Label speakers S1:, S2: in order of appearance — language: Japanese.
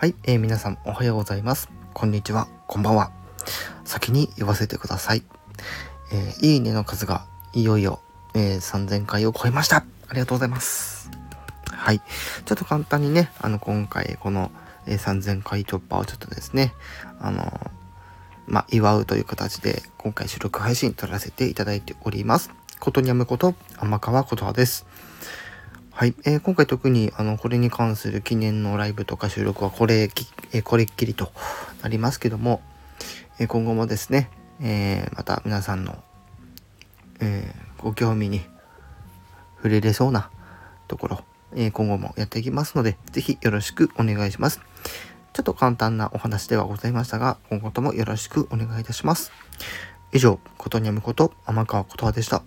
S1: はい、えー、皆さんおはようございます。こんにちは、こんばんは。先に言わせてください。えー、いいねの数がいよいよ、えー、3000回を超えました。ありがとうございます。はい。ちょっと簡単にね、あの、今回この、えー、3000回突破をちょっとですね、あのまあ、祝うという形で、今回収録配信撮らせていただいております。ことにゃむこと、天川ことはです。はい、えー、今回特にあのこれに関する記念のライブとか収録はこれ,、えー、これっきりとなりますけども、えー、今後もですね、えまた皆さんの、えご興味に触れれそうなところ、え今後もやっていきますので、是非よろしくお願いします。ちょっと簡単なお話ではございましたが、今後ともよろしくお願いいたします。以上、ことにゃむこと天川ことはでした。